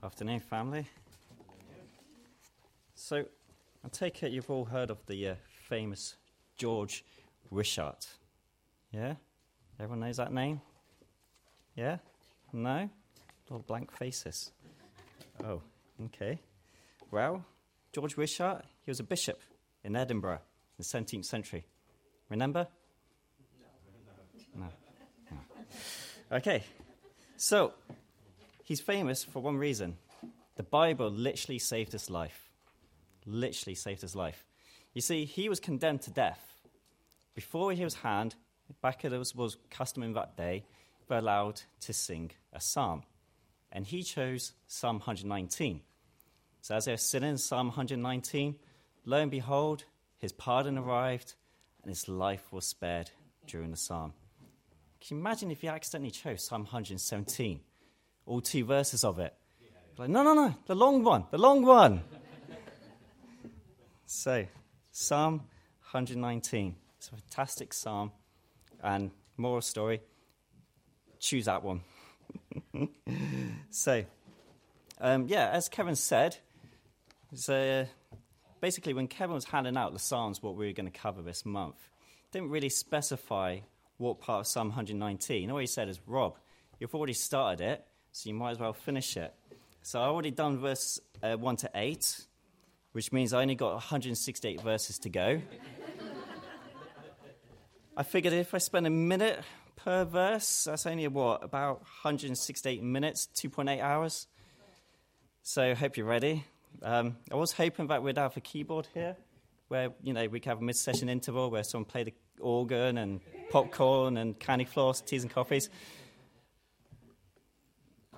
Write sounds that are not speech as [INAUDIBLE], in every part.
Afternoon, family. So, I take it you've all heard of the uh, famous George Wishart. Yeah? Everyone knows that name? Yeah? No? Little blank faces. Oh, okay. Well, George Wishart, he was a bishop in Edinburgh in the 17th century. Remember? No. no. Okay. So, he's famous for one reason. The Bible literally saved his life. Literally saved his life. You see, he was condemned to death. Before he was hanged, back as was custom in that day, were allowed to sing a psalm. And he chose Psalm 119. So as they were sitting in Psalm 119, lo and behold, his pardon arrived and his life was spared during the psalm. Can you imagine if he accidentally chose Psalm 117? All two verses of it. Like, no, no, no, the long one, the long one. [LAUGHS] so, Psalm 119. It's a fantastic psalm. And moral story choose that one. [LAUGHS] so, um, yeah, as Kevin said, so basically when Kevin was handing out the psalms, what we were going to cover this month, didn't really specify what part of Psalm 119. All he said is, Rob, you've already started it, so you might as well finish it. So I've already done verse uh, 1 to 8, which means I only got 168 verses to go. I figured if I spend a minute per verse, that's only what, about 168 minutes, 2.8 hours. So I hope you're ready. Um, I was hoping that we'd have a keyboard here, where you know we could have a mid-session interval where someone played the organ and popcorn and candy floss, teas and coffees.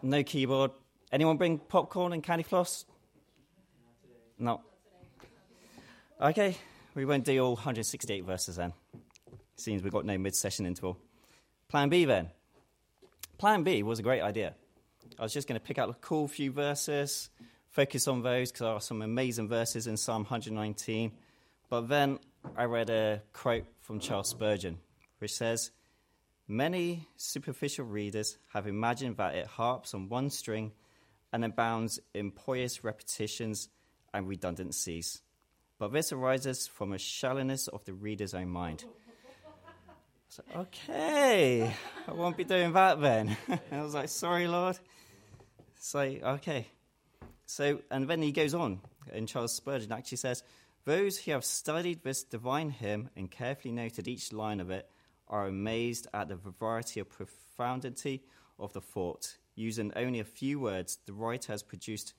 No keyboard. Anyone bring popcorn and candy floss? No. Okay, we won't do all 168 verses then. Seems we've got no mid session interval. Plan B then. Plan B was a great idea. I was just going to pick out a cool few verses, focus on those because there are some amazing verses in Psalm 119. But then I read a quote from Charles Spurgeon, which says, Many superficial readers have imagined that it harps on one string and abounds in pious repetitions and redundancies. But this arises from a shallowness of the reader's own mind. So, okay, I won't be doing that then. [LAUGHS] I was like, sorry, Lord. So, okay. So, and then he goes on, and Charles Spurgeon actually says, Those who have studied this divine hymn and carefully noted each line of it are amazed at the variety of profundity of the thought. Using only a few words, the writer has produced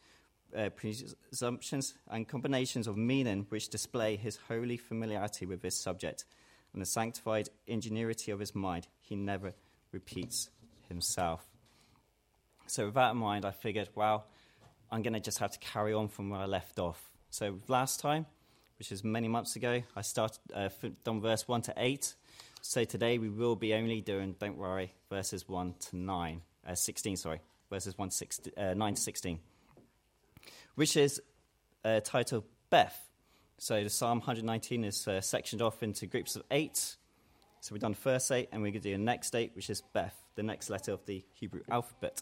uh, presumptions and combinations of meaning which display his holy familiarity with this subject and the sanctified ingenuity of his mind, he never repeats himself. So, with that in mind, I figured, well, I'm going to just have to carry on from where I left off. So, last time, which is many months ago, I started uh, verse 1 to 8. So, today we will be only doing, don't worry, verses 1 to 9, uh, 16, sorry, verses 1 to 16, uh, 9 to 16, which is uh, titled Beth. So the Psalm 119 is uh, sectioned off into groups of eight. So we've done first eight, and we're going to do the next eight, which is Beth, the next letter of the Hebrew alphabet.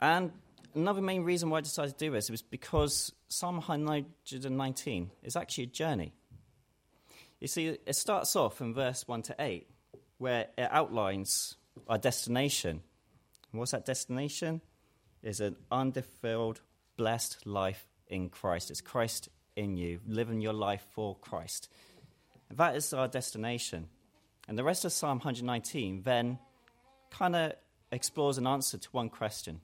And another main reason why I decided to do this was because Psalm 119 is actually a journey. You see, it starts off in verse 1 to 8, where it outlines our destination. And what's that destination? Is an undefiled, blessed life in Christ. It's Christ in you, living your life for Christ. That is our destination. And the rest of Psalm 119 then kind of explores an answer to one question.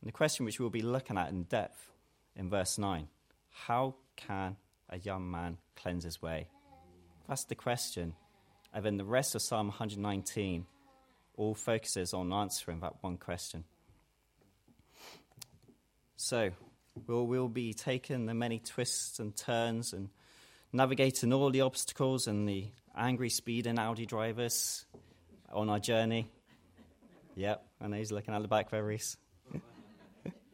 And the question which we'll be looking at in depth in verse 9 How can a young man cleanse his way? That's the question. And then the rest of Psalm 119 all focuses on answering that one question. So, We'll, we'll be taking the many twists and turns and navigating all the obstacles and the angry speed and Audi drivers on our journey. Yep, I know he's looking at the back there, Reese.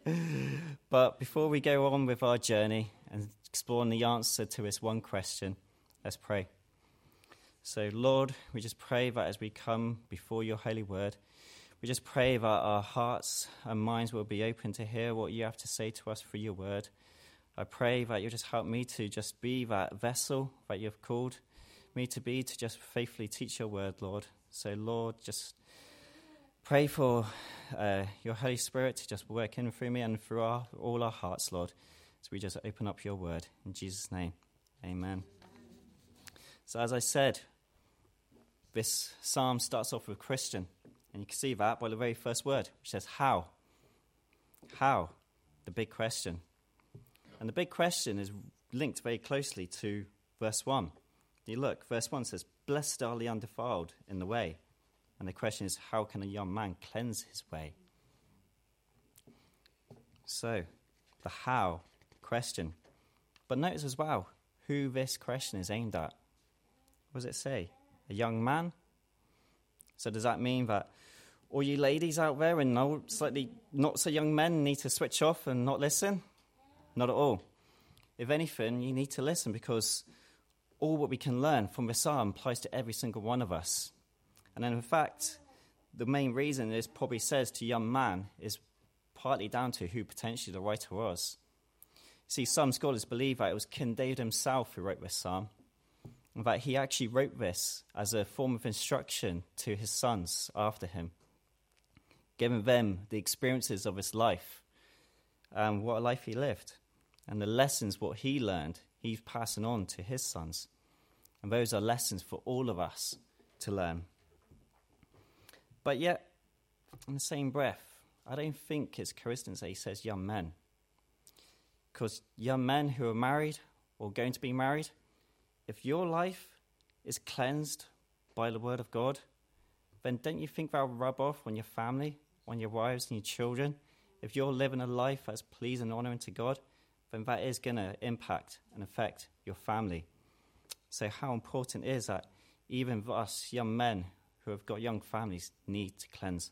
[LAUGHS] but before we go on with our journey and exploring the answer to this one question, let's pray. So, Lord, we just pray that as we come before your holy word, We just pray that our hearts and minds will be open to hear what you have to say to us through your word. I pray that you'll just help me to just be that vessel that you've called me to be, to just faithfully teach your word, Lord. So, Lord, just pray for uh, your Holy Spirit to just work in through me and through our, all our hearts, Lord, as we just open up your word. In Jesus' name, amen. So, as I said, this psalm starts off with Christian. And you can see that by the very first word, which says, How? How? The big question. And the big question is linked very closely to verse 1. You look, verse 1 says, Blessed are the undefiled in the way. And the question is, how can a young man cleanse his way? So, the how question. But notice as well who this question is aimed at. What does it say? A young man? So, does that mean that all you ladies out there and no, slightly not so young men need to switch off and not listen? Not at all. If anything, you need to listen because all what we can learn from the psalm applies to every single one of us. And in fact, the main reason this probably says to young man is partly down to who potentially the writer was. See, some scholars believe that it was King David himself who wrote this psalm, that he actually wrote this as a form of instruction to his sons after him, giving them the experiences of his life and what a life he lived, and the lessons what he learned, he's passing on to his sons. And those are lessons for all of us to learn. But yet, in the same breath, I don't think it's coincidence that he says young men. Because young men who are married or going to be married, if your life is cleansed by the word of God, then don't you think that'll rub off on your family, on your wives and your children? If you're living a life that's pleasing and honoring to God, then that is going to impact and affect your family. So, how important is that even us young men who have got young families need to cleanse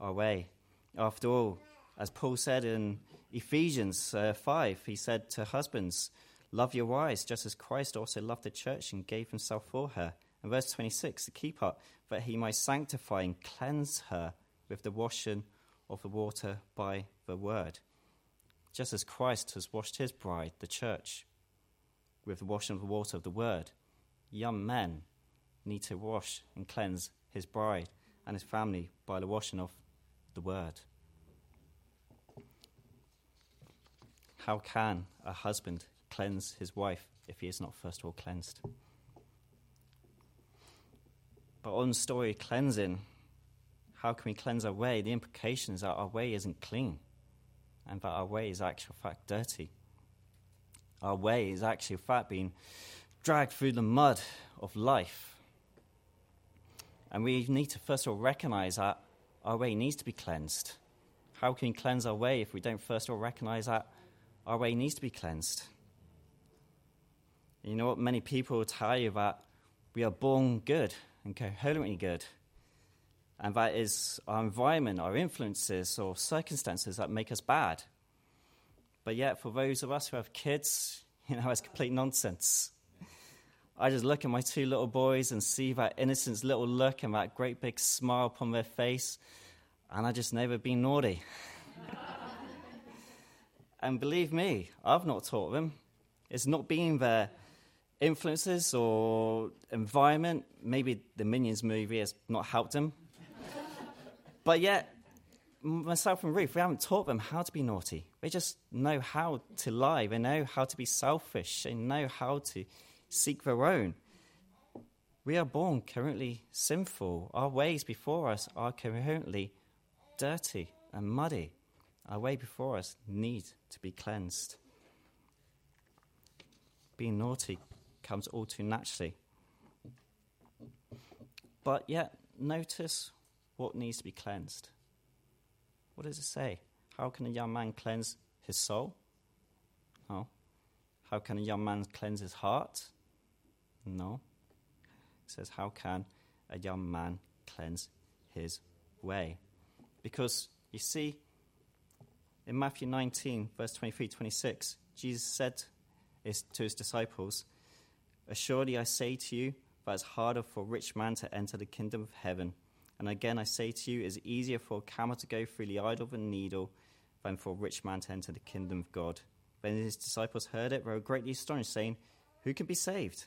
our way. After all, as Paul said in Ephesians uh, 5, he said to husbands, Love your wives, just as Christ also loved the church and gave himself for her. And verse 26, the key part, that he might sanctify and cleanse her with the washing of the water by the word. Just as Christ has washed his bride, the church, with the washing of the water of the word, young men need to wash and cleanse his bride and his family by the washing of the word. How can a husband cleanse his wife if he is not first of all cleansed? But on story cleansing, how can we cleanse our way? The implication is that our way isn't clean and that our way is actually, in fact, dirty. Our way is actually, fact, being dragged through the mud of life and we need to first of all recognize that our way needs to be cleansed. How can we cleanse our way if we don't first of all recognize that our way needs to be cleansed? You know what? Many people will tell you that we are born good and coherently good. And that is our environment, our influences, or circumstances that make us bad. But yet, for those of us who have kids, [LAUGHS] you know, it's complete nonsense. I just look at my two little boys and see that innocent little look and that great big smile upon their face, and I just never been naughty. [LAUGHS] and believe me, I've not taught them. It's not being their influences or environment. Maybe the Minions movie has not helped them. [LAUGHS] but yet, myself and Ruth, we haven't taught them how to be naughty. They just know how to lie. They know how to be selfish. They know how to seek their own. We are born currently sinful. Our ways before us are currently dirty and muddy. Our way before us need to be cleansed. Being naughty comes all too naturally. But yet, notice what needs to be cleansed. What does it say? How can a young man cleanse his soul? Oh. How can a young man cleanse his heart? No. It says, How can a young man cleanse his way? Because you see, in Matthew 19, verse 23 26, Jesus said to his disciples, Assuredly I say to you, that it's harder for a rich man to enter the kingdom of heaven And again, I say to you, it is easier for a camel to go through the eye of a needle than for a rich man to enter the kingdom of God. When his disciples heard it, they were greatly astonished, saying, Who can be saved?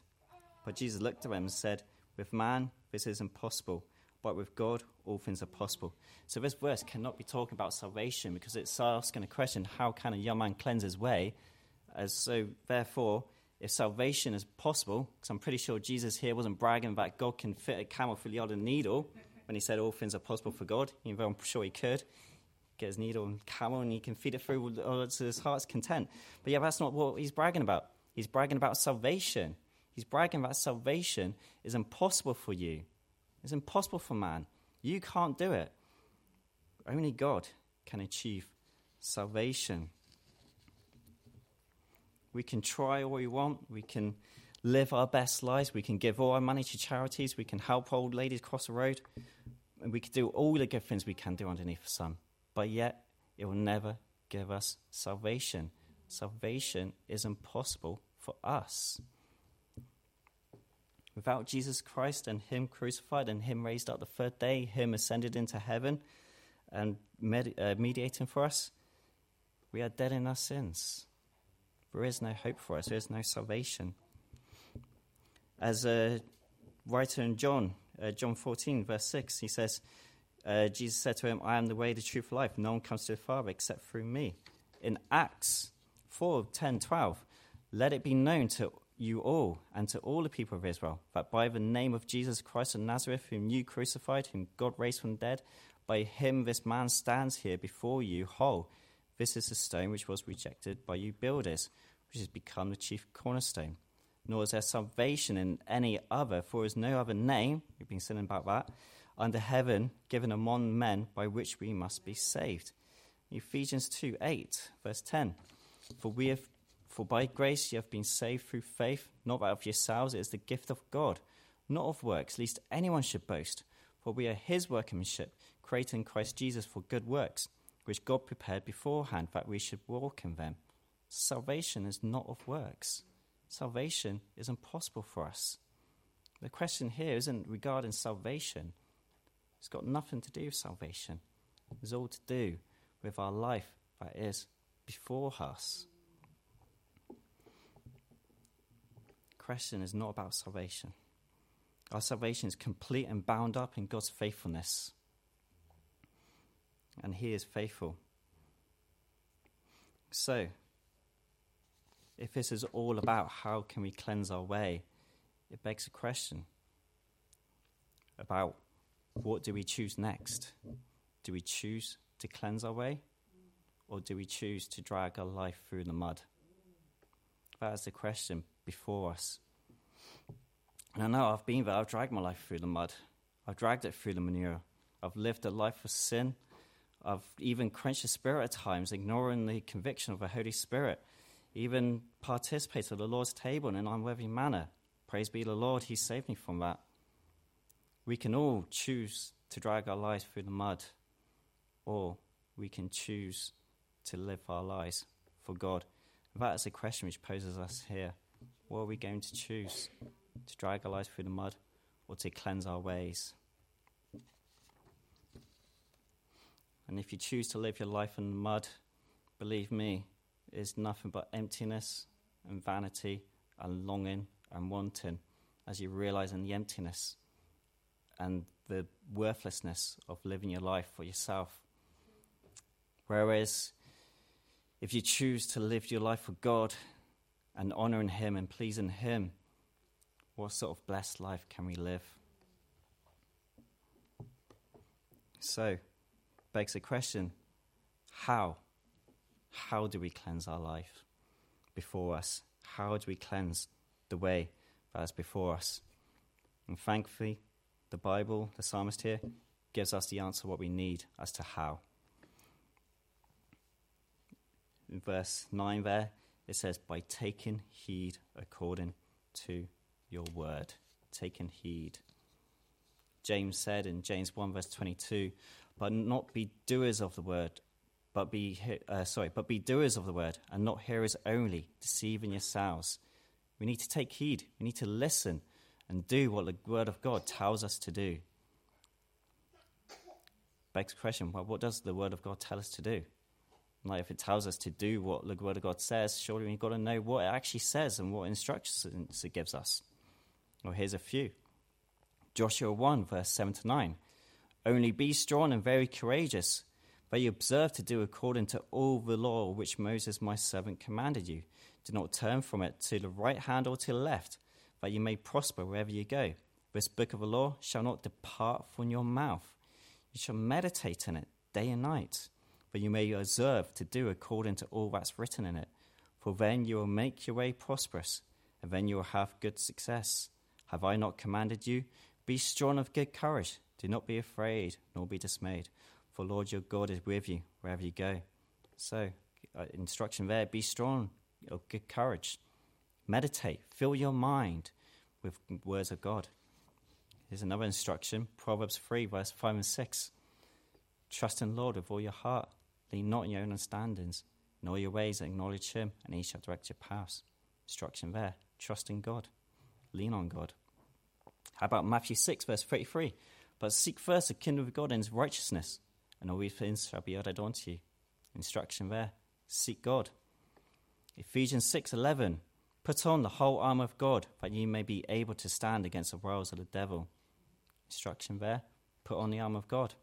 But Jesus looked at them and said, With man, this is impossible, but with God, all things are possible. So this verse cannot be talking about salvation because it's asking a question how can a young man cleanse his way? As so, therefore, if salvation is possible, because I'm pretty sure Jesus here wasn't bragging that God can fit a camel through the other needle when he said all things are possible for God, even though I'm sure he could get his needle and camel and he can feed it through to his heart's content. But yeah, that's not what he's bragging about. He's bragging about salvation. He's bragging about salvation is impossible for you. It's impossible for man. You can't do it. Only God can achieve salvation. We can try all we want. We can live our best lives. We can give all our money to charities. We can help old ladies cross the road. And we can do all the good things we can do underneath the sun. But yet, it will never give us salvation. Salvation is impossible for us. Without Jesus Christ and Him crucified and Him raised up the third day, Him ascended into heaven and med- uh, mediating for us, we are dead in our sins. There is no hope for us, there is no salvation. As a writer in John, uh, John 14, verse 6, he says, uh, Jesus said to him, I am the way, the truth, life. No one comes to the Father except through me. In Acts 4, 10, 12, let it be known to you all and to all the people of Israel that by the name of Jesus Christ of Nazareth, whom you crucified, whom God raised from the dead, by him this man stands here before you whole. This is the stone which was rejected by you builders, which has become the chief cornerstone. Nor is there salvation in any other, for there is no other name, we've been saying about that, under heaven given among men by which we must be saved. Ephesians 2 8, verse 10. For we have for by grace you have been saved through faith, not that of yourselves, it is the gift of God, not of works, lest anyone should boast. For we are his workmanship, created in Christ Jesus for good works, which God prepared beforehand that we should walk in them. Salvation is not of works. Salvation is impossible for us. The question here isn't regarding salvation. It's got nothing to do with salvation. It's all to do with our life that is before us. The question is not about salvation. Our salvation is complete and bound up in God's faithfulness. And He is faithful. So, if this is all about how can we cleanse our way, it begs a question about what do we choose next? Do we choose to cleanse our way? Or do we choose to drag our life through the mud? That is the question before us. And I know I've been there, I've dragged my life through the mud, I've dragged it through the manure, I've lived a life of sin. I've even quenched the Spirit at times, ignoring the conviction of the Holy Spirit, even participated at the Lord's table in an unworthy manner. Praise be the Lord, He saved me from that. We can all choose to drag our lives through the mud, or we can choose to live our lives for God. That is a question which poses us here. What are we going to choose? To drag our lives through the mud or to cleanse our ways? And if you choose to live your life in the mud, believe me, it is nothing but emptiness and vanity and longing and wanting as you realize in the emptiness and the worthlessness of living your life for yourself. Whereas if you choose to live your life for God and honoring Him and pleasing Him, what sort of blessed life can we live? So, begs the question how? How do we cleanse our life before us? How do we cleanse the way that is before us? And thankfully, the Bible, the psalmist here, gives us the answer what we need as to how. In verse 9 there, it says, by taking heed according to your word. Taking heed. James said in James 1 verse 22, but not be doers of the word, but be, uh, sorry, but be doers of the word and not hearers only, deceiving yourselves. We need to take heed. We need to listen and do what the word of God tells us to do. begs the question well, what does the Word of God tell us to do? Like, if it tells us to do what the Word of God says, surely we've got to know what it actually says and what instructions it gives us. Well, here's a few Joshua 1, verse 7 to 9. Only be strong and very courageous, that you observe to do according to all the law which Moses my servant commanded you. Do not turn from it to the right hand or to the left, that you may prosper wherever you go. This book of the law shall not depart from your mouth. You shall meditate in it day and night, that you may observe to do according to all that's written in it. For then you will make your way prosperous, and then you will have good success. Have I not commanded you? Be strong of good courage. Do not be afraid, nor be dismayed, for Lord your God is with you wherever you go. So, uh, instruction there be strong of good courage. Meditate, fill your mind with words of God. Here's another instruction Proverbs 3, verse 5 and 6. Trust in Lord with all your heart. Lean not on your own understandings. In all your ways acknowledge him, and he shall direct your paths. Instruction there. Trust in God. Lean on God. How about Matthew 6, verse 33? But seek first the kingdom of God and his righteousness, and all these things shall be added unto you. Instruction there. Seek God. Ephesians 6:11 Put on the whole armor of God that ye may be able to stand against the wiles of the devil. Instruction there. Put on the armor of God.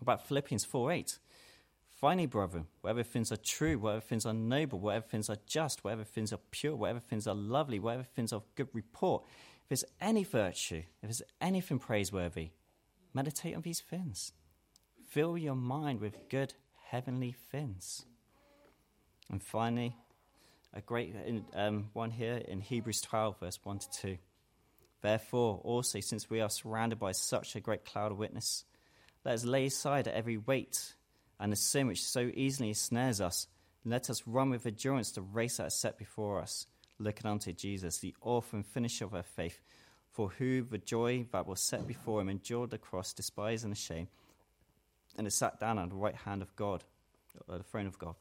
About Philippians 4:8 Finally, brethren, whatever things are true, whatever things are noble, whatever things are just, whatever things are pure, whatever things are lovely, whatever things are of good report, there's any virtue, if there's anything praiseworthy, meditate on these things. Fill your mind with good heavenly things. And finally, a great um, one here in Hebrews 12, verse 1 to 2. Therefore, also, since we are surrounded by such a great cloud of witness, let us lay aside every weight and the sin which so easily snares us. And let us run with endurance the race that is set before us, looking unto Jesus, the author and finisher of our faith, for who the joy that was set before him endured the cross, despising the shame, and is sat down on the right hand of God, or the throne of God.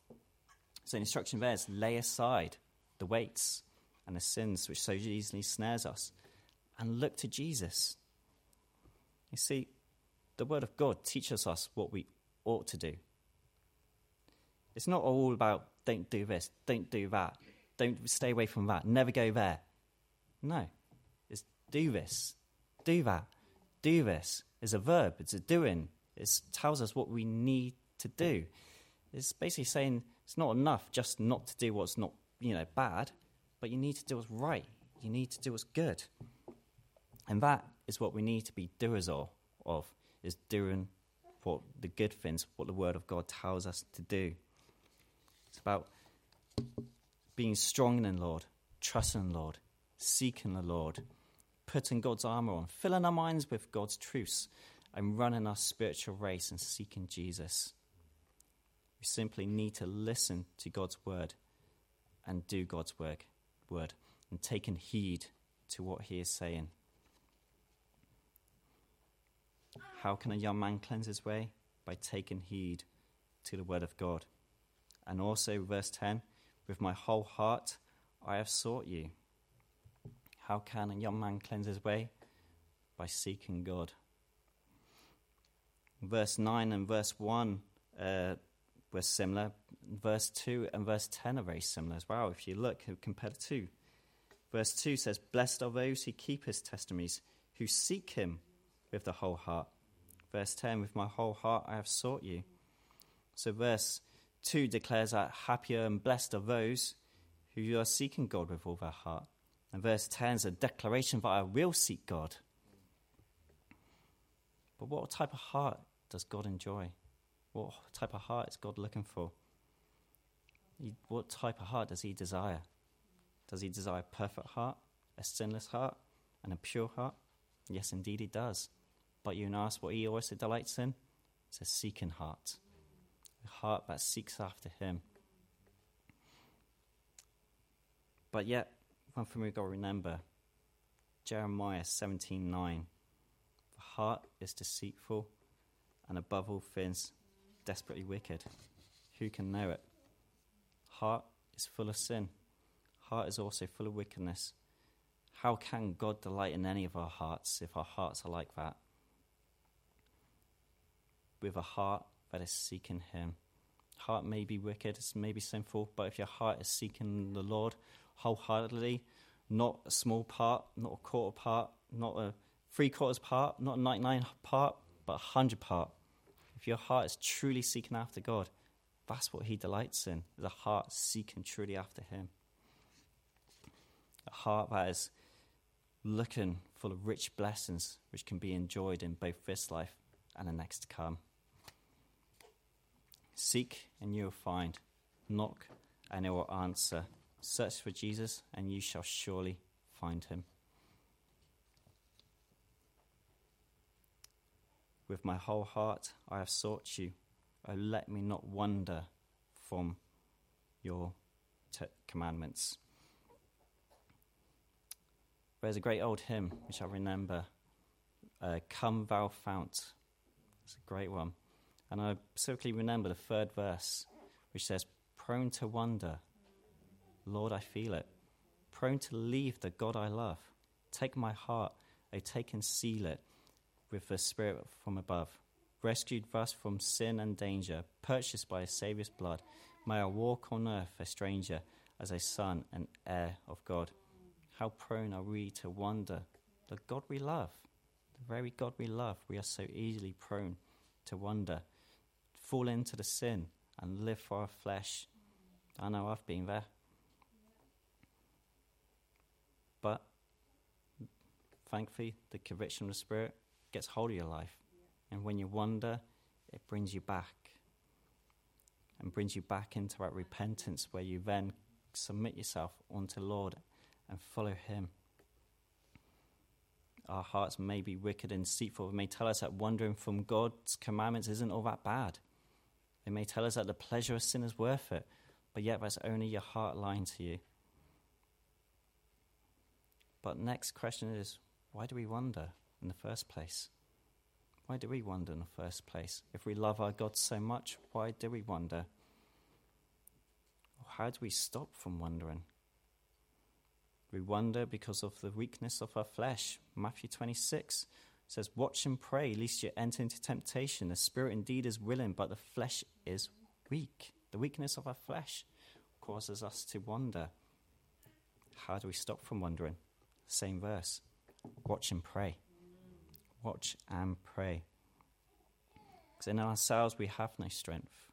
So the instruction there is lay aside the weights and the sins which so easily snares us, and look to Jesus. You see, the Word of God teaches us what we ought to do. It's not all about don't do this, don't do that, don't stay away from that, never go there. No, it's do this, do that, do this. It's a verb, it's a doing. It tells us what we need to do. It's basically saying it's not enough just not to do what's not, you know, bad, but you need to do what's right. You need to do what's good. And that is what we need to be doers of, is doing what the good things, what the Word of God tells us to do. It's about being strong in the Lord, trusting in the Lord, seeking the Lord, putting God's armor on, filling our minds with God's truths, and running our spiritual race and seeking Jesus. We simply need to listen to God's word and do God's work, word and taking heed to what he is saying. How can a young man cleanse his way? By taking heed to the word of God. And also, verse 10 with my whole heart I have sought you. How can a young man cleanse his way? By seeking God. Verse 9 and verse 1 uh, were similar. Verse 2 and verse 10 are very similar as well. If you look, compare two. Verse 2 says, Blessed are those who keep his testimonies, who seek him with the whole heart. Verse 10, With my whole heart I have sought you. So verse 2 declares that happier and blessed are those who are seeking God with all their heart. And verse 10 is a declaration that I will seek God. But what type of heart does God enjoy? What type of heart is God looking for? What type of heart does He desire? Does He desire a perfect heart, a sinless heart, and a pure heart? Yes, indeed, He does. But you know ask what He also delights in? It's a seeking heart, heart that seeks after Him. But yet, one thing we've got to remember Jeremiah 17 9. The heart is deceitful and above all things desperately wicked. Who can know it? Heart is full of sin. Heart is also full of wickedness. How can God delight in any of our hearts if our hearts are like that? with a heart that is seeking Him. Heart may be wicked, it may be sinful, but if your heart is seeking the Lord wholeheartedly, not a small part, not a quarter part, not a three quarters part, not a 99 part, but a 100 part. If your heart is truly seeking after God, that's what He delights in, is a heart seeking truly after Him. A heart that is looking full of rich blessings which can be enjoyed in both this life and the next to come. Seek and you will find. Knock and it will answer. Search for Jesus and you shall surely find him. With my whole heart I have sought you. Oh, let me not wander from your t- commandments. There's a great old hymn which I remember uh, Come Thou Fount. It's a great one. And I specifically remember the third verse, which says, Prone to wonder, Lord, I feel it. Prone to leave the God I love. Take my heart, O take and seal it with the Spirit from above. Rescued thus from sin and danger, purchased by a Saviour's blood, may I walk on earth a stranger, as a son and heir of God. How prone are we to wonder the God we love, the very God we love, we are so easily prone to wonder, fall into the sin and live for our flesh. I know I've been there. But thankfully, the conviction of the Spirit gets hold of your life. And when you wonder, it brings you back and brings you back into that repentance where you then submit yourself unto Lord and follow Him. Our hearts may be wicked and deceitful. They may tell us that wandering from God's commandments isn't all that bad. They may tell us that the pleasure of sin is worth it, but yet that's only your heart lying to you. But next question is why do we wonder in the first place? Why do we wonder in the first place? If we love our God so much, why do we wonder? How do we stop from wondering? We wonder because of the weakness of our flesh. Matthew 26 says, Watch and pray, lest you enter into temptation. The spirit indeed is willing, but the flesh is weak. The weakness of our flesh causes us to wonder. How do we stop from wondering? Same verse. Watch and pray. Watch and pray. Because in ourselves we have no strength.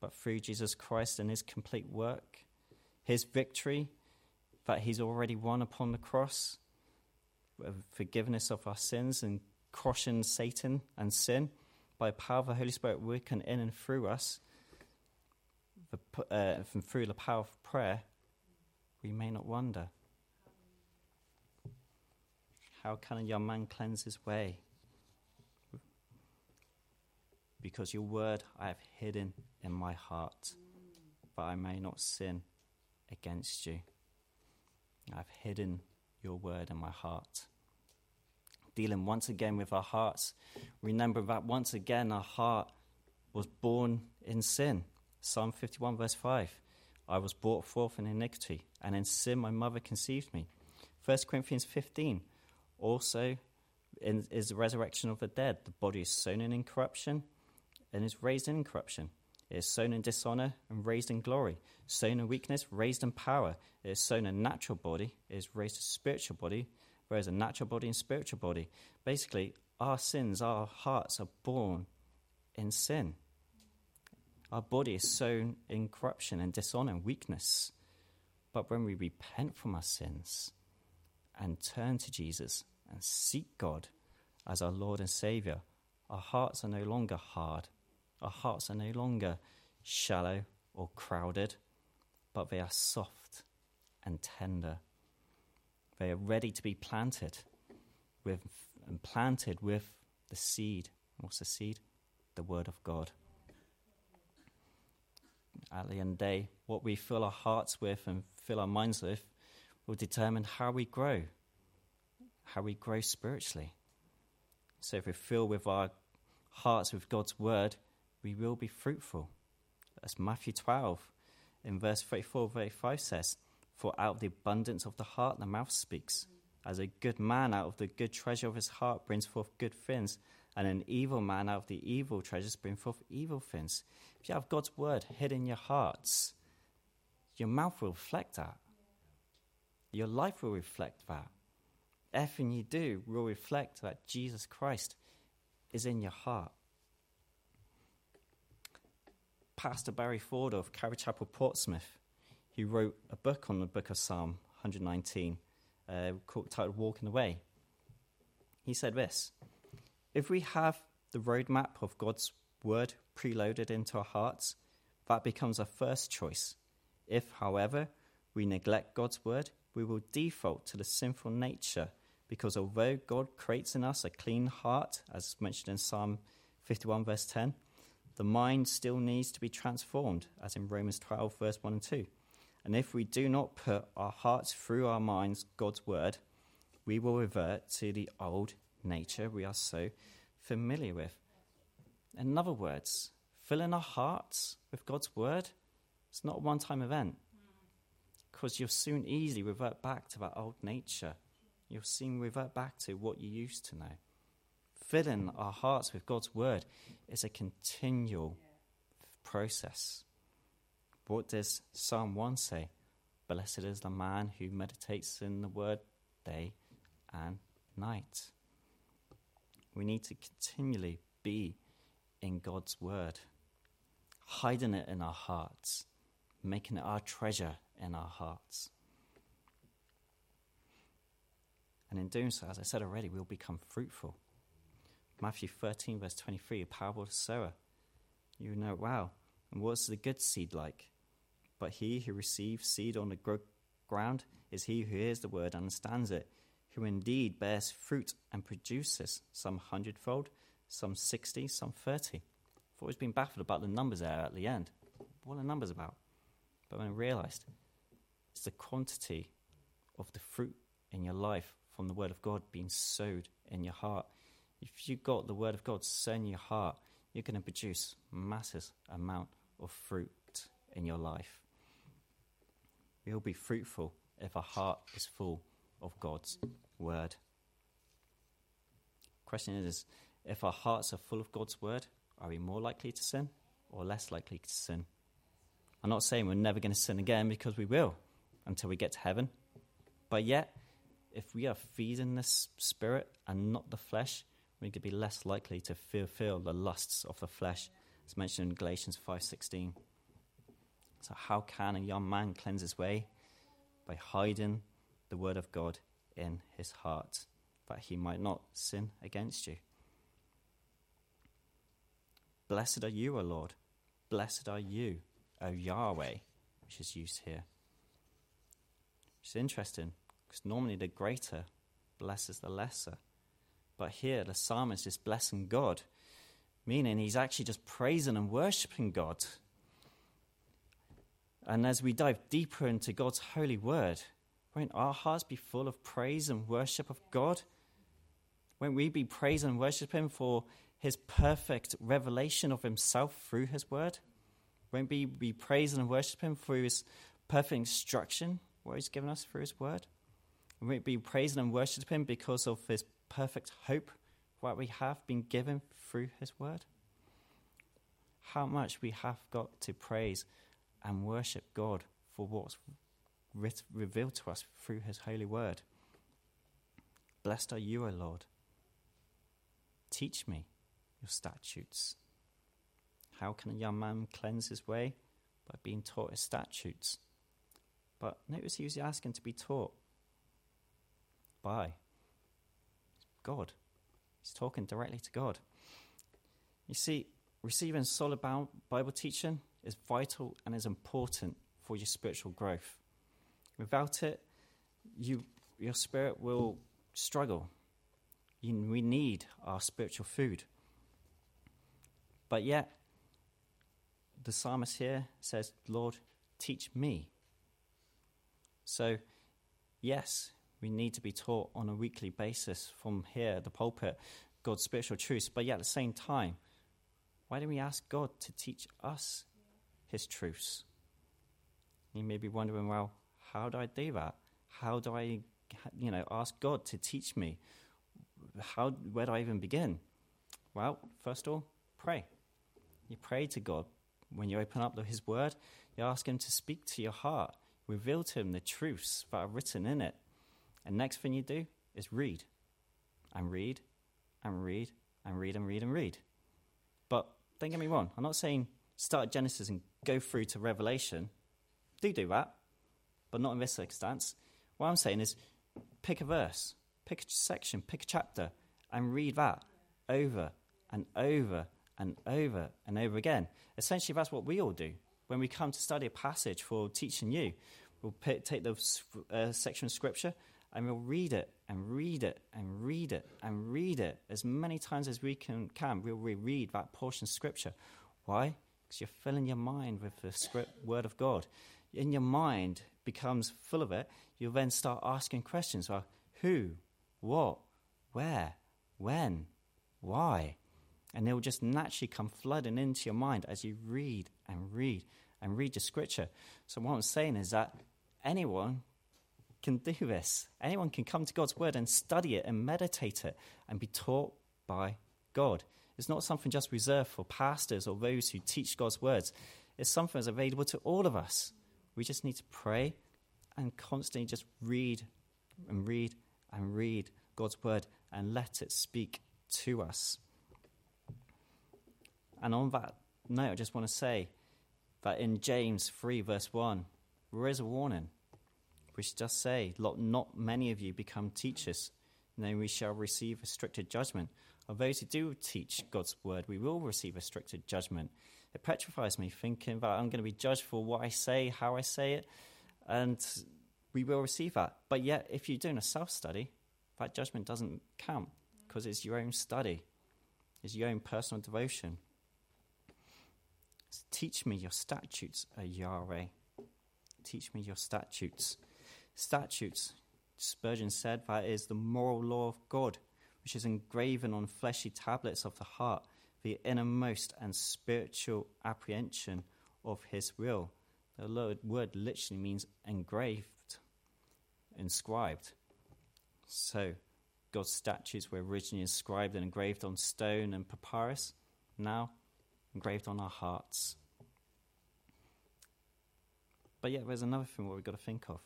But through Jesus Christ and his complete work, his victory, that He's already won upon the cross, forgiveness of our sins and crushing Satan and sin by the power of the Holy Spirit working in and through us, the, uh, and through the power of prayer, we may not wonder. How can a young man cleanse his way? Because your word I have hidden in my heart, that I may not sin against you. I've hidden your word in my heart. Dealing once again with our hearts, remember that once again our heart was born in sin. Psalm 51, verse 5. I was brought forth in iniquity, and in sin my mother conceived me. 1 Corinthians 15. Also in, is the resurrection of the dead. The body is sown in incorruption and is raised in incorruption. It is sown in dishonor and raised in glory, sown in weakness, raised in power. It is sown a natural body, it is raised a spiritual body, whereas a natural body and spiritual body. Basically, our sins, our hearts are born in sin. Our body is sown in corruption and dishonor and weakness. But when we repent from our sins and turn to Jesus and seek God as our Lord and Savior, our hearts are no longer hard our hearts are no longer shallow or crowded, but they are soft and tender. They are ready to be planted with and planted with the seed. What's the seed? The word of God. At the end of the day, what we fill our hearts with and fill our minds with will determine how we grow, how we grow spiritually. So if we fill with our hearts with God's word, we will be fruitful. As Matthew 12 in verse 34 35 says, For out of the abundance of the heart the mouth speaks. As a good man out of the good treasure of his heart brings forth good things, and an evil man out of the evil treasures brings forth evil things. If you have God's word hid in your hearts, your mouth will reflect that. Your life will reflect that. Everything you do will reflect that Jesus Christ is in your heart. Pastor Barry Ford of Calvary Chapel Portsmouth, he wrote a book on the book of Psalm 119 uh, called, titled Walking the Way. He said this If we have the roadmap of God's word preloaded into our hearts, that becomes our first choice. If, however, we neglect God's word, we will default to the sinful nature because although God creates in us a clean heart, as mentioned in Psalm 51, verse 10, the mind still needs to be transformed, as in Romans 12, verse 1 and 2. And if we do not put our hearts through our minds God's word, we will revert to the old nature we are so familiar with. In other words, filling our hearts with God's word is not a one time event because you'll soon easily revert back to that old nature. You'll soon revert back to what you used to know. Filling our hearts with God's word is a continual process. What does Psalm 1 say? Blessed is the man who meditates in the word day and night. We need to continually be in God's word, hiding it in our hearts, making it our treasure in our hearts. And in doing so, as I said already, we'll become fruitful. Matthew 13, verse 23, a parable of sower. You know, wow. And what's the good seed like? But he who receives seed on the gro- ground is he who hears the word and understands it, who indeed bears fruit and produces some hundredfold, some sixty, some thirty. I've always been baffled about the numbers there at the end. What are numbers about? But when I realized it's the quantity of the fruit in your life from the Word of God being sowed in your heart. If you got the Word of God sown in your heart, you're going to produce massive amount of fruit in your life. We'll be fruitful if our heart is full of God's Word. Question is, if our hearts are full of God's Word, are we more likely to sin or less likely to sin? I'm not saying we're never going to sin again because we will until we get to heaven. But yet, if we are feeding the spirit and not the flesh, we could be less likely to fulfill the lusts of the flesh, as mentioned in Galatians 5:16. So how can a young man cleanse his way? By hiding the word of God in his heart, that he might not sin against you. Blessed are you, O Lord. Blessed are you, O Yahweh, which is used here. Which is interesting because normally the greater blesses the lesser. But here the psalmist is blessing God, meaning he's actually just praising and worshipping God. And as we dive deeper into God's holy word, won't our hearts be full of praise and worship of God? Won't we be praise and worship Him for His perfect revelation of Himself through His word? Won't we be praise and worship Him for His perfect instruction what He's given us through His Word. Won't we be praising and worship Him because of His perfect hope, what we have been given through His Word. How much we have got to praise and worship God for what's writ- revealed to us through His holy Word. Blessed are you, O Lord. Teach me your statutes. How can a young man cleanse his way? By being taught his statutes. But notice he was asking to be taught by God. He's talking directly to God. You see, receiving solid Bible teaching is vital and is important for your spiritual growth. Without it, you, your spirit will struggle. You, we need our spiritual food. But yet, the psalmist here says, Lord, teach me. So, yes, we need to be taught on a weekly basis from here, the pulpit, God's spiritual truths. But yet at the same time, why don't we ask God to teach us his truths? You may be wondering, well, how do I do that? How do I, you know, ask God to teach me? How, where do I even begin? Well, first of all, pray. You pray to God. When you open up His Word, you ask Him to speak to your heart, reveal to Him the truths that are written in it. And next thing you do is read and read and read and read and read and read. But don't get me wrong, I'm not saying start Genesis and go through to Revelation. Do do that, but not in this circumstance. What I'm saying is pick a verse, pick a section, pick a chapter, and read that over and over and over and over again. Essentially, that's what we all do. When we come to study a passage for teaching you, we'll pick, take the uh, section of scripture and we'll read it and read it and read it and read it as many times as we can. can. We'll reread that portion of scripture. Why? Because you're filling your mind with the script, word of God. In your mind becomes full of it. You'll then start asking questions. Well, who, what, where, when, why? And they will just naturally come flooding into your mind as you read and read and read your scripture. So, what I'm saying is that anyone can do this. Anyone can come to God's word and study it and meditate it and be taught by God. It's not something just reserved for pastors or those who teach God's words. It's something that's available to all of us. We just need to pray and constantly just read and read and read God's word and let it speak to us. And on that note, I just want to say that in James 3, verse 1, there is a warning which does say, Not many of you become teachers, then we shall receive a stricter judgment. Of those who do teach God's word, we will receive a stricter judgment. It petrifies me thinking that I'm going to be judged for what I say, how I say it, and we will receive that. But yet, if you're doing a self study, that judgment doesn't count because it's your own study, it's your own personal devotion. Teach me your statutes, O Yahweh. Teach me your statutes. Statutes, Spurgeon said, that is the moral law of God, which is engraven on fleshy tablets of the heart, the innermost and spiritual apprehension of his will. The word literally means engraved, inscribed. So, God's statutes were originally inscribed and engraved on stone and papyrus, now engraved on our hearts. But yet, there's another thing what we've got to think of.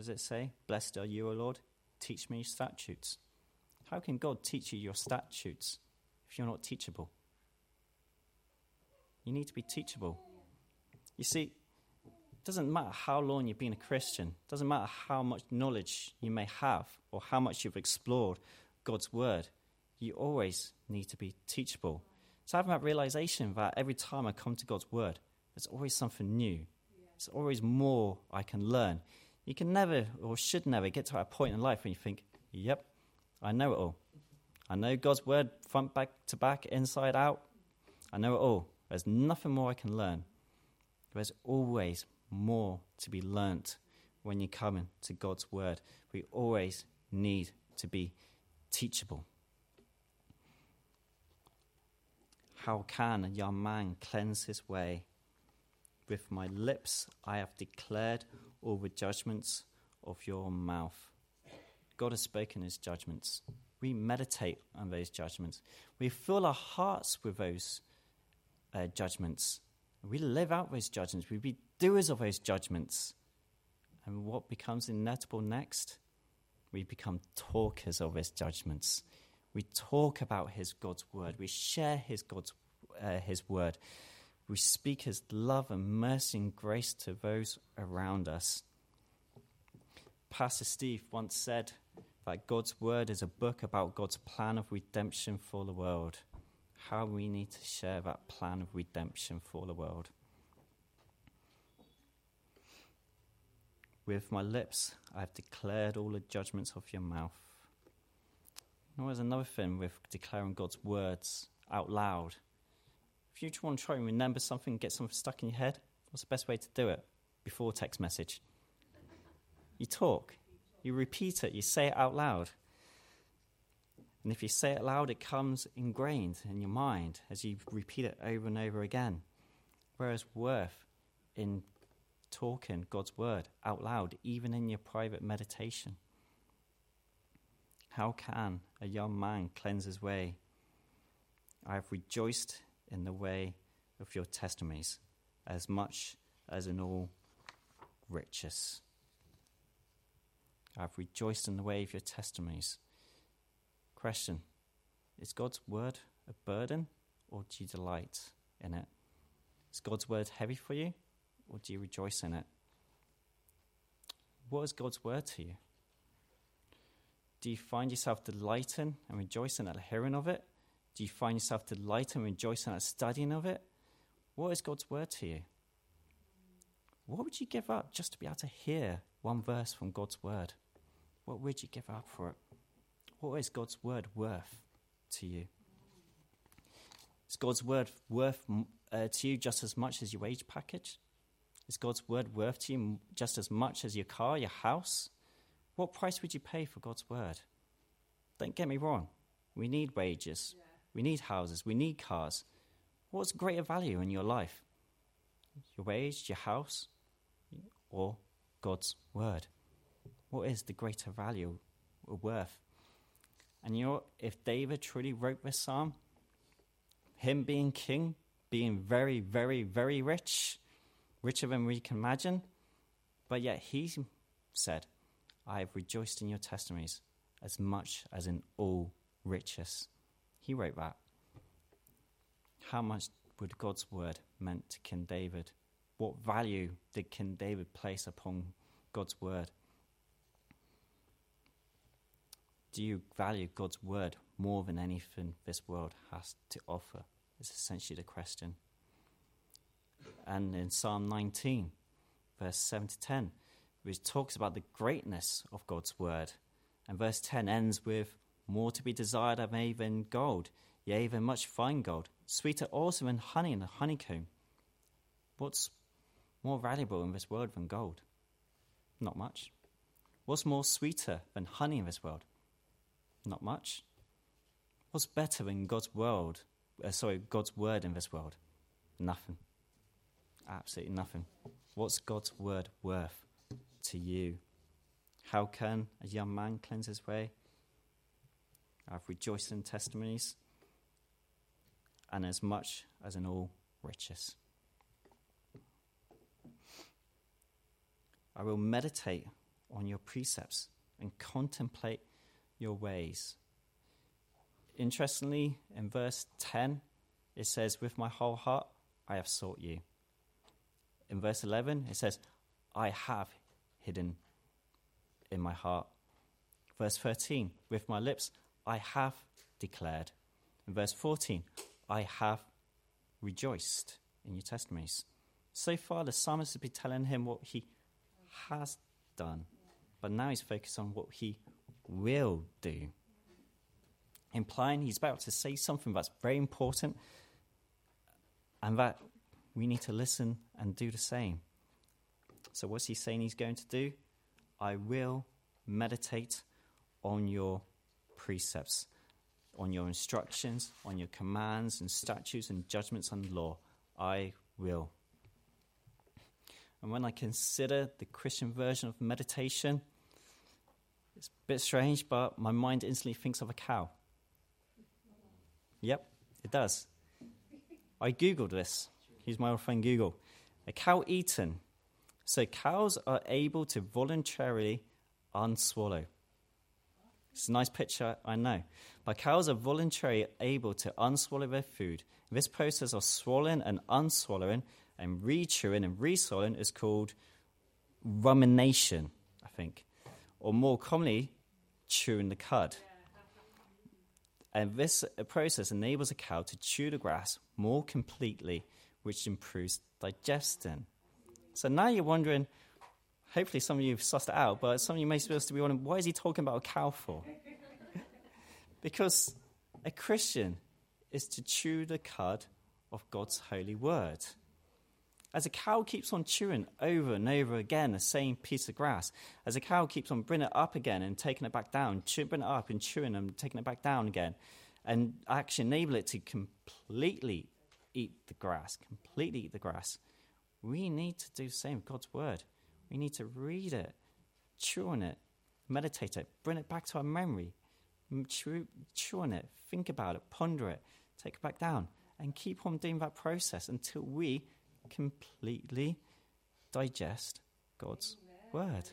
Does it say? Blessed are you, O Lord. Teach me statutes. How can God teach you your statutes if you're not teachable? You need to be teachable. You see, it doesn't matter how long you've been a Christian, it doesn't matter how much knowledge you may have or how much you've explored God's word, you always need to be teachable. So having that realization that every time I come to God's word, there's always something new. There's always more I can learn. You can never or should never get to a point in life when you think, yep, I know it all. I know God's word front back to back, inside out. I know it all. There's nothing more I can learn. There's always more to be learnt when you come to God's word. We always need to be teachable. How can a young man cleanse his way? With my lips I have declared all with judgments of your mouth. God has spoken his judgments. We meditate on those judgments. We fill our hearts with those uh, judgments. We live out those judgments. We be doers of those judgments. And what becomes inevitable next? We become talkers of his judgments. We talk about his God's word. We share his God's uh, his word. We speak his love and mercy and grace to those around us. Pastor Steve once said that God's word is a book about God's plan of redemption for the world. How we need to share that plan of redemption for the world. With my lips, I have declared all the judgments of your mouth. Now, there's another thing with declaring God's words out loud. If you want to try and remember something, get something stuck in your head, what's the best way to do it? Before text message. You talk, you repeat it, you say it out loud. And if you say it loud, it comes ingrained in your mind as you repeat it over and over again. Whereas worth in talking God's word out loud, even in your private meditation. How can a young man cleanse his way I have rejoiced in the way of your testimonies as much as in all riches. I have rejoiced in the way of your testimonies. Question Is God's word a burden or do you delight in it? Is God's word heavy for you or do you rejoice in it? What is God's word to you? Do you find yourself delighting and rejoicing at the hearing of it? Do you find yourself delighting and rejoicing at studying of it? What is God's word to you? What would you give up just to be able to hear one verse from God's word? What would you give up for it? What is God's word worth to you? Is God's word worth uh, to you just as much as your wage package? Is God's word worth to you just as much as your car, your house? What price would you pay for God's word? Don't get me wrong. We need wages. Yeah. We need houses. We need cars. What's greater value in your life? Your wage, your house, or God's word? What is the greater value or worth? And you know, if David truly wrote this psalm, him being king, being very, very, very rich, richer than we can imagine, but yet he said, I have rejoiced in your testimonies as much as in all riches. He wrote that. How much would God's word meant to King David? What value did King David place upon God's word? Do you value God's word more than anything this world has to offer? Is essentially the question. And in Psalm 19, verse 7 to 10, which talks about the greatness of God's word. And verse 10 ends with, More to be desired of me than gold, yea, than much fine gold, sweeter also than honey in the honeycomb. What's more valuable in this world than gold? Not much. What's more sweeter than honey in this world? Not much. What's better than God's world? Uh, sorry, God's word in this world? Nothing. Absolutely nothing. What's God's word worth? to you. How can a young man cleanse his way? I've rejoiced in testimonies, and as much as in all riches. I will meditate on your precepts and contemplate your ways. Interestingly, in verse 10, it says, With my whole heart I have sought you. In verse 11, it says, I have hidden in my heart. Verse 13, with my lips I have declared. In verse 14, I have rejoiced in your testimonies. So far, the psalmist has been telling him what he has done, but now he's focused on what he will do, implying he's about to say something that's very important and that we need to listen and do the same. So, what's he saying he's going to do? I will meditate on your precepts, on your instructions, on your commands and statutes and judgments and law. I will. And when I consider the Christian version of meditation, it's a bit strange, but my mind instantly thinks of a cow. Yep, it does. I googled this. Use my old friend Google. A cow eaten so cows are able to voluntarily unswallow. It's a nice picture, I know. But cows are voluntarily able to unswallow their food. This process of swallowing and unswallowing and re-chewing and re-swallowing is called rumination, I think. Or more commonly, chewing the cud. And this process enables a cow to chew the grass more completely, which improves digestion. So now you're wondering, hopefully some of you have sussed it out, but some of you may still be wondering, why is he talking about a cow for? [LAUGHS] because a Christian is to chew the cud of God's holy word. As a cow keeps on chewing over and over again the same piece of grass, as a cow keeps on bringing it up again and taking it back down, bringing it up and chewing and taking it back down again, and actually enable it to completely eat the grass, completely eat the grass, we need to do the same with God's word. We need to read it, chew on it, meditate it, bring it back to our memory, chew, chew on it, think about it, ponder it, take it back down, and keep on doing that process until we completely digest God's word.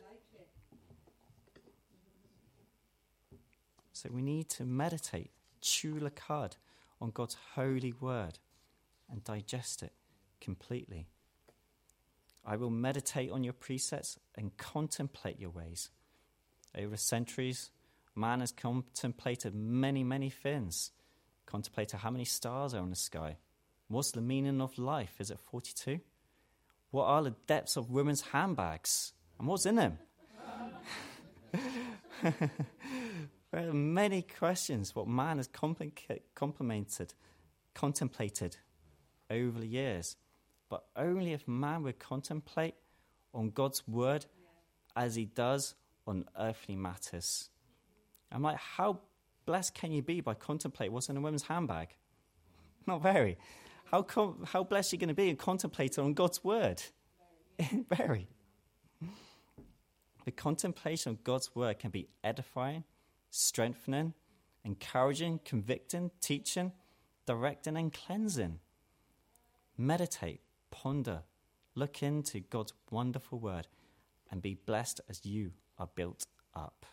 So we need to meditate, chew the cud on God's holy word and digest it completely. I will meditate on your precepts and contemplate your ways. Over centuries, man has contemplated many, many things. Contemplated how many stars are in the sky. What's the meaning of life? Is it 42? What are the depths of women's handbags? And what's in them? [LAUGHS] there are many questions what man has complimented, contemplated over the years. But only if man would contemplate on God's word as he does on earthly matters. I'm like, how blessed can you be by contemplating what's in a woman's handbag? [LAUGHS] Not very. How, com- how blessed are you going to be and contemplate on God's word? Very. [LAUGHS] very. The contemplation of God's word can be edifying, strengthening, encouraging, convicting, teaching, directing, and cleansing. Meditate, ponder, look into God's wonderful word, and be blessed as you are built up.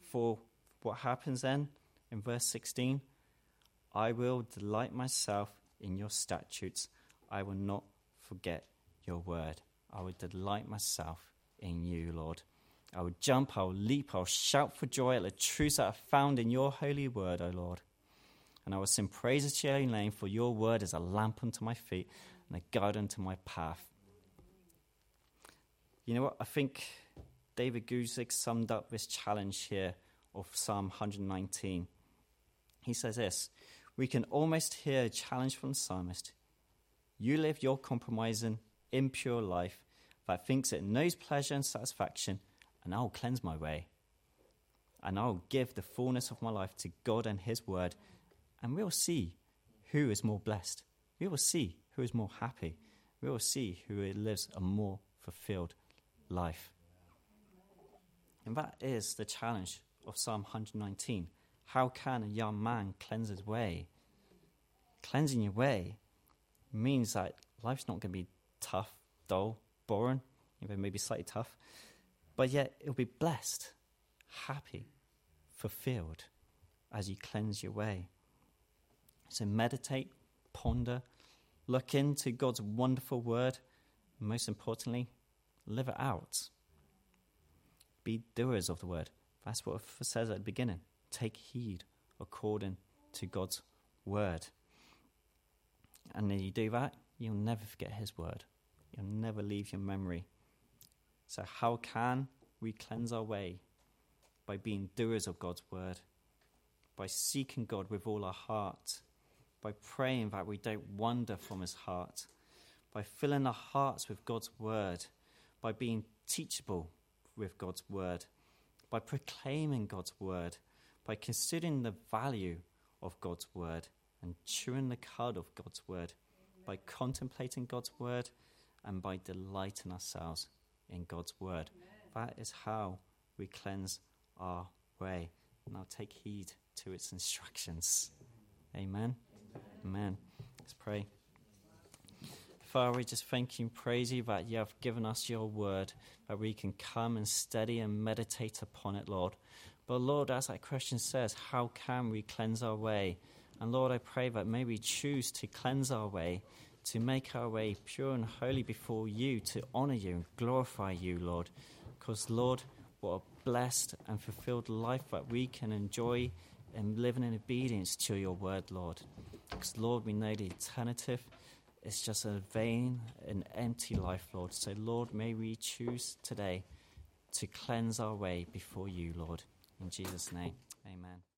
For what happens then in verse 16? I will delight myself in your statutes. I will not forget your word. I will delight myself in you, Lord. I will jump, I will leap, I will shout for joy at the truths that are found in your holy word, O Lord. And I will sing praises to your name, for your word is a lamp unto my feet and a guide unto my path. You know what? I think David Guzik summed up this challenge here of Psalm 119. He says this We can almost hear a challenge from the psalmist. You live your compromising, impure life that thinks it knows pleasure and satisfaction, and I'll cleanse my way. And I'll give the fullness of my life to God and His word, and we'll see who is more blessed. We will see who is more happy. We will see who lives a more fulfilled life. And that is the challenge of Psalm 119. How can a young man cleanse his way? Cleansing your way means that life's not going to be tough, dull, boring, even maybe slightly tough, but yet it'll be blessed, happy, fulfilled as you cleanse your way. So meditate, ponder, look into God's wonderful word, and most importantly, live it out. Be doers of the word. That's what it says at the beginning. Take heed according to God's word. And then you do that, you'll never forget his word. You'll never leave your memory. So, how can we cleanse our way? By being doers of God's word, by seeking God with all our heart, by praying that we don't wander from his heart, by filling our hearts with God's word, by being teachable with God's word, by proclaiming God's word, by considering the value of God's word and chewing the cud of God's word, by contemplating God's word, and by delighting ourselves in God's word. That is how we cleanse our way. Now take heed to its instructions. Amen. Amen. Let's pray. Father, we just thank you and praise you that you have given us your word, that we can come and study and meditate upon it, Lord. But Lord, as that question says, how can we cleanse our way? And Lord, I pray that may we choose to cleanse our way, to make our way pure and holy before you, to honor you and glorify you, Lord. Because, Lord, what a blessed and fulfilled life that we can enjoy and living in obedience to your word, Lord. Because, Lord, we know the alternative it's just a vain and empty life, Lord. So, Lord, may we choose today to cleanse our way before you, Lord. In Jesus' name, amen.